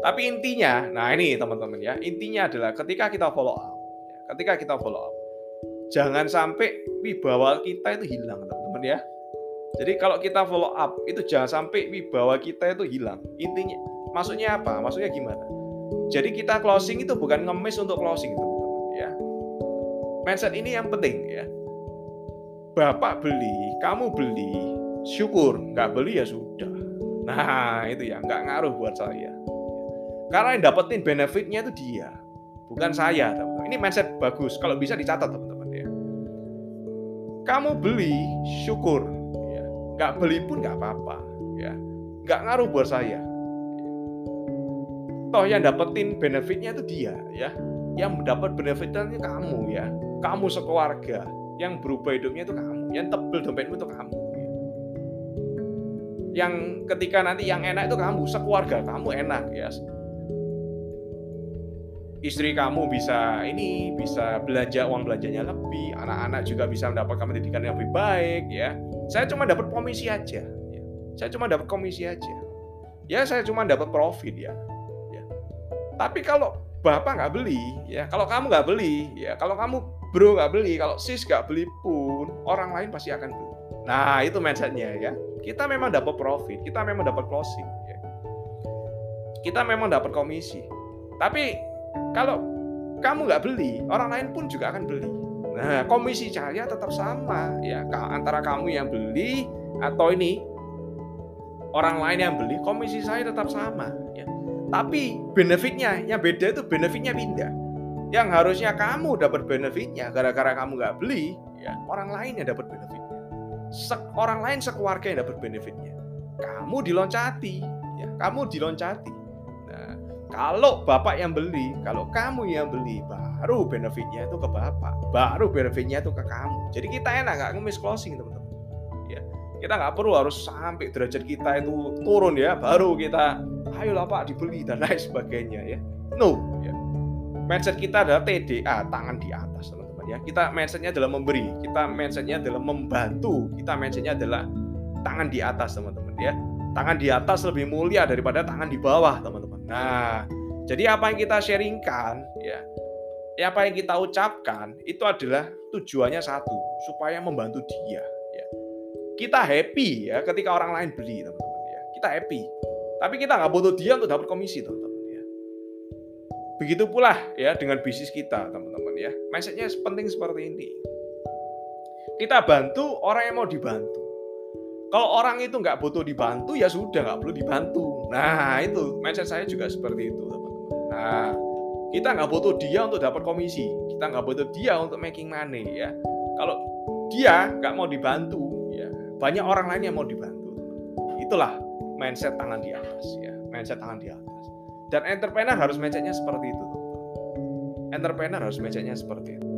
Tapi intinya, nah ini teman-teman ya, intinya adalah ketika kita follow up, ya, ketika kita follow up, jangan sampai wibawa kita itu hilang teman-teman ya. Jadi kalau kita follow up itu jangan sampai wibawa kita itu hilang. Intinya, maksudnya apa? Maksudnya gimana? Jadi kita closing itu bukan ngemis untuk closing teman-teman ya. Mindset ini yang penting ya. Bapak beli, kamu beli, syukur. Nggak beli ya sudah. Nah itu ya, nggak ngaruh buat saya. Karena yang dapetin benefitnya itu dia, bukan saya. Teman-teman. Ini mindset bagus. Kalau bisa dicatat teman-teman ya. Kamu beli, syukur. Ya. Nggak beli pun nggak apa-apa. Ya. Nggak ngaruh buat saya. Toh yang dapetin benefitnya itu dia, ya. Yang mendapat benefitnya kamu, ya. Kamu sekeluarga. Yang berubah hidupnya itu kamu. Yang tebel dompetmu itu kamu. Ya. Yang ketika nanti yang enak itu kamu, sekeluarga kamu enak, ya istri kamu bisa ini bisa belanja uang belanjanya lebih, anak-anak juga bisa mendapatkan pendidikan yang lebih baik ya. Saya cuma dapat komisi aja. Ya. Saya cuma dapat komisi aja. Ya saya cuma dapat profit ya. ya. Tapi kalau bapak nggak beli, ya kalau kamu nggak beli, ya kalau kamu bro nggak beli, kalau sis nggak beli pun orang lain pasti akan beli. Nah itu mindsetnya ya. Kita memang dapat profit, kita memang dapat closing. Ya. Kita memang dapat komisi. Tapi kalau kamu nggak beli, orang lain pun juga akan beli. Nah, komisi saya tetap sama ya antara kamu yang beli atau ini orang lain yang beli, komisi saya tetap sama ya. Tapi benefitnya yang beda itu benefitnya pindah. Yang harusnya kamu dapat benefitnya gara-gara kamu nggak beli, ya orang lain yang dapat benefitnya. Sek, orang lain sekeluarga yang dapat benefitnya. Kamu diloncati, ya kamu diloncati. Kalau bapak yang beli, kalau kamu yang beli, baru benefitnya itu ke bapak, baru benefitnya itu ke kamu. Jadi kita enak nggak ngemis closing teman-teman. Ya, kita nggak perlu harus sampai derajat kita itu turun ya, baru kita, ayolah pak dibeli dan lain sebagainya ya. No, ya. Mindset kita adalah TDA, tangan di atas teman-teman ya. Kita mindsetnya adalah memberi, kita mindsetnya adalah membantu, kita mindsetnya adalah tangan di atas teman-teman ya. Tangan di atas lebih mulia daripada tangan di bawah teman-teman Nah, jadi apa yang kita sharingkan, ya, ya apa yang kita ucapkan itu adalah tujuannya satu, supaya membantu dia. Ya. Kita happy ya ketika orang lain beli, teman-teman. Ya. Kita happy, tapi kita nggak butuh dia untuk dapat komisi, teman-teman. Ya. Begitu pula ya dengan bisnis kita, teman-teman. Ya, mindsetnya penting seperti ini. Kita bantu orang yang mau dibantu. Kalau orang itu nggak butuh dibantu, ya sudah nggak perlu dibantu. Nah itu mindset saya juga seperti itu, teman-teman. Nah kita nggak butuh dia untuk dapat komisi, kita nggak butuh dia untuk making money ya. Kalau dia nggak mau dibantu, ya banyak orang lain yang mau dibantu. Itulah mindset tangan di atas ya, mindset tangan di atas. Dan entrepreneur harus mindsetnya seperti itu. Entrepreneur harus mindsetnya seperti itu.